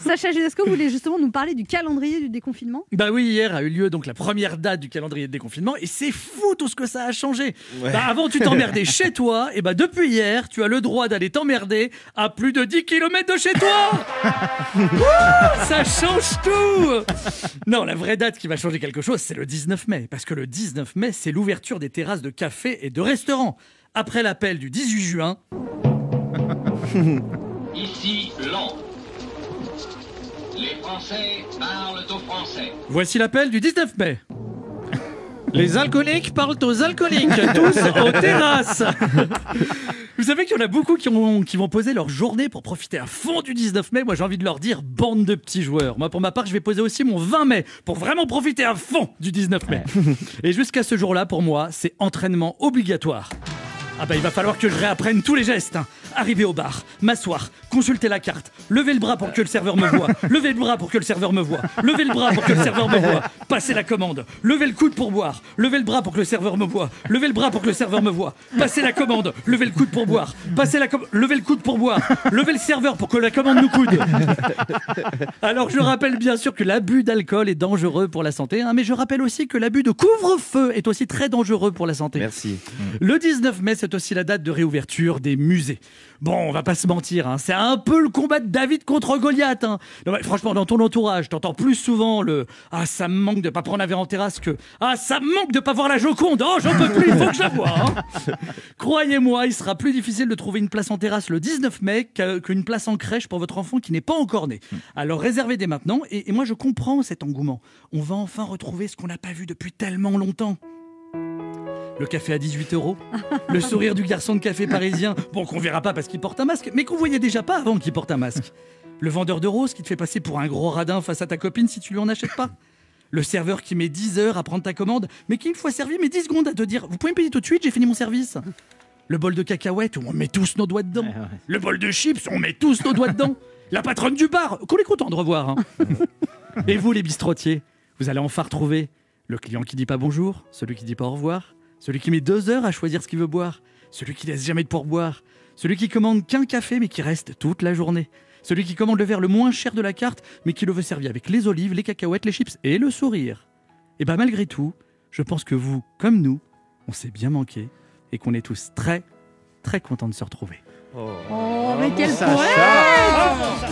Sacha Judasco voulait justement nous parler du calendrier du déconfinement? Bah oui, hier a eu lieu donc la première date du calendrier de déconfinement et c'est fou tout ce que ça a changé. Bah avant tu t'emmerdais chez toi et bah depuis hier tu as le droit d'aller t'emmerder à plus de 10 km de chez toi. Ouh, ça change tout. Non, la vraie date qui va changer quelque chose, c'est le 19 mai parce que le 19 mai, c'est l'ouverture des terrasses de cafés et de restaurants. Après l'appel du 18 juin, Ici Londres. Les Français parlent aux Français. voici l'appel du 19 mai. Les alcooliques parlent aux alcooliques, tous aux terrasses. Vous savez qu'il y en a beaucoup qui, ont- qui vont poser leur journée pour profiter à fond du 19 mai. Moi, j'ai envie de leur dire, bande de petits joueurs. Moi, pour ma part, je vais poser aussi mon 20 mai pour vraiment profiter à fond du 19 mai. Et jusqu'à ce jour-là, pour moi, c'est entraînement obligatoire. Ah bah il va falloir que je réapprenne tous les gestes. hein. Arriver au bar, m'asseoir, consulter la carte, lever le bras pour que le serveur me voie, lever le bras pour que le serveur me voie, lever le bras pour que le serveur me voie, passer la commande, lever le coude pour boire, lever le bras pour que le serveur me voie, lever le bras pour que le serveur me voie, passer la commande, lever le coude pour boire, passer la com- lever le coude pour boire, lever le serveur pour que la commande nous coude. Alors je rappelle bien sûr que l'abus d'alcool est dangereux pour la santé, hein, mais je rappelle aussi que l'abus de couvre-feu est aussi très dangereux pour la santé. Merci. Le 19 mai, c'est aussi la date de réouverture des musées. Bon, on va pas se mentir, hein, c'est un peu le combat de David contre Goliath. hein. Non, mais franchement, dans ton entourage, t'entends plus souvent le Ah, ça me manque de pas prendre un verre en terrasse que Ah, ça me manque de pas voir la Joconde. Oh, j'en peux plus, il faut que je la voie. hein. Croyez-moi, il sera plus difficile de trouver une place en terrasse le 19 mai qu'une place en crèche pour votre enfant qui n'est pas encore né. Alors réservez dès maintenant. Et, et moi, je comprends cet engouement. On va enfin retrouver ce qu'on n'a pas vu depuis tellement longtemps. Le café à 18 euros, le sourire du garçon de café parisien, bon qu'on verra pas parce qu'il porte un masque, mais qu'on voyait déjà pas avant qu'il porte un masque. Le vendeur de roses qui te fait passer pour un gros radin face à ta copine si tu lui en achètes pas. Le serveur qui met 10 heures à prendre ta commande, mais qui une fois servi met 10 secondes à te dire Vous pouvez me payer tout de suite, j'ai fini mon service. Le bol de cacahuètes où on met tous nos doigts dedans. Le bol de chips, on met tous nos doigts dedans. La patronne du bar, qu'on est content de revoir. hein. Et vous, les bistrotiers, vous allez enfin retrouver le client qui dit pas bonjour, celui qui dit pas au revoir, celui qui met deux heures à choisir ce qu'il veut boire, celui qui laisse jamais de pourboire, celui qui commande qu'un café mais qui reste toute la journée, celui qui commande le verre le moins cher de la carte mais qui le veut servir avec les olives, les cacahuètes, les chips et le sourire. Et ben malgré tout, je pense que vous, comme nous, on s'est bien manqué et qu'on est tous très, très contents de se retrouver. Oh, mais quel Sacha. poète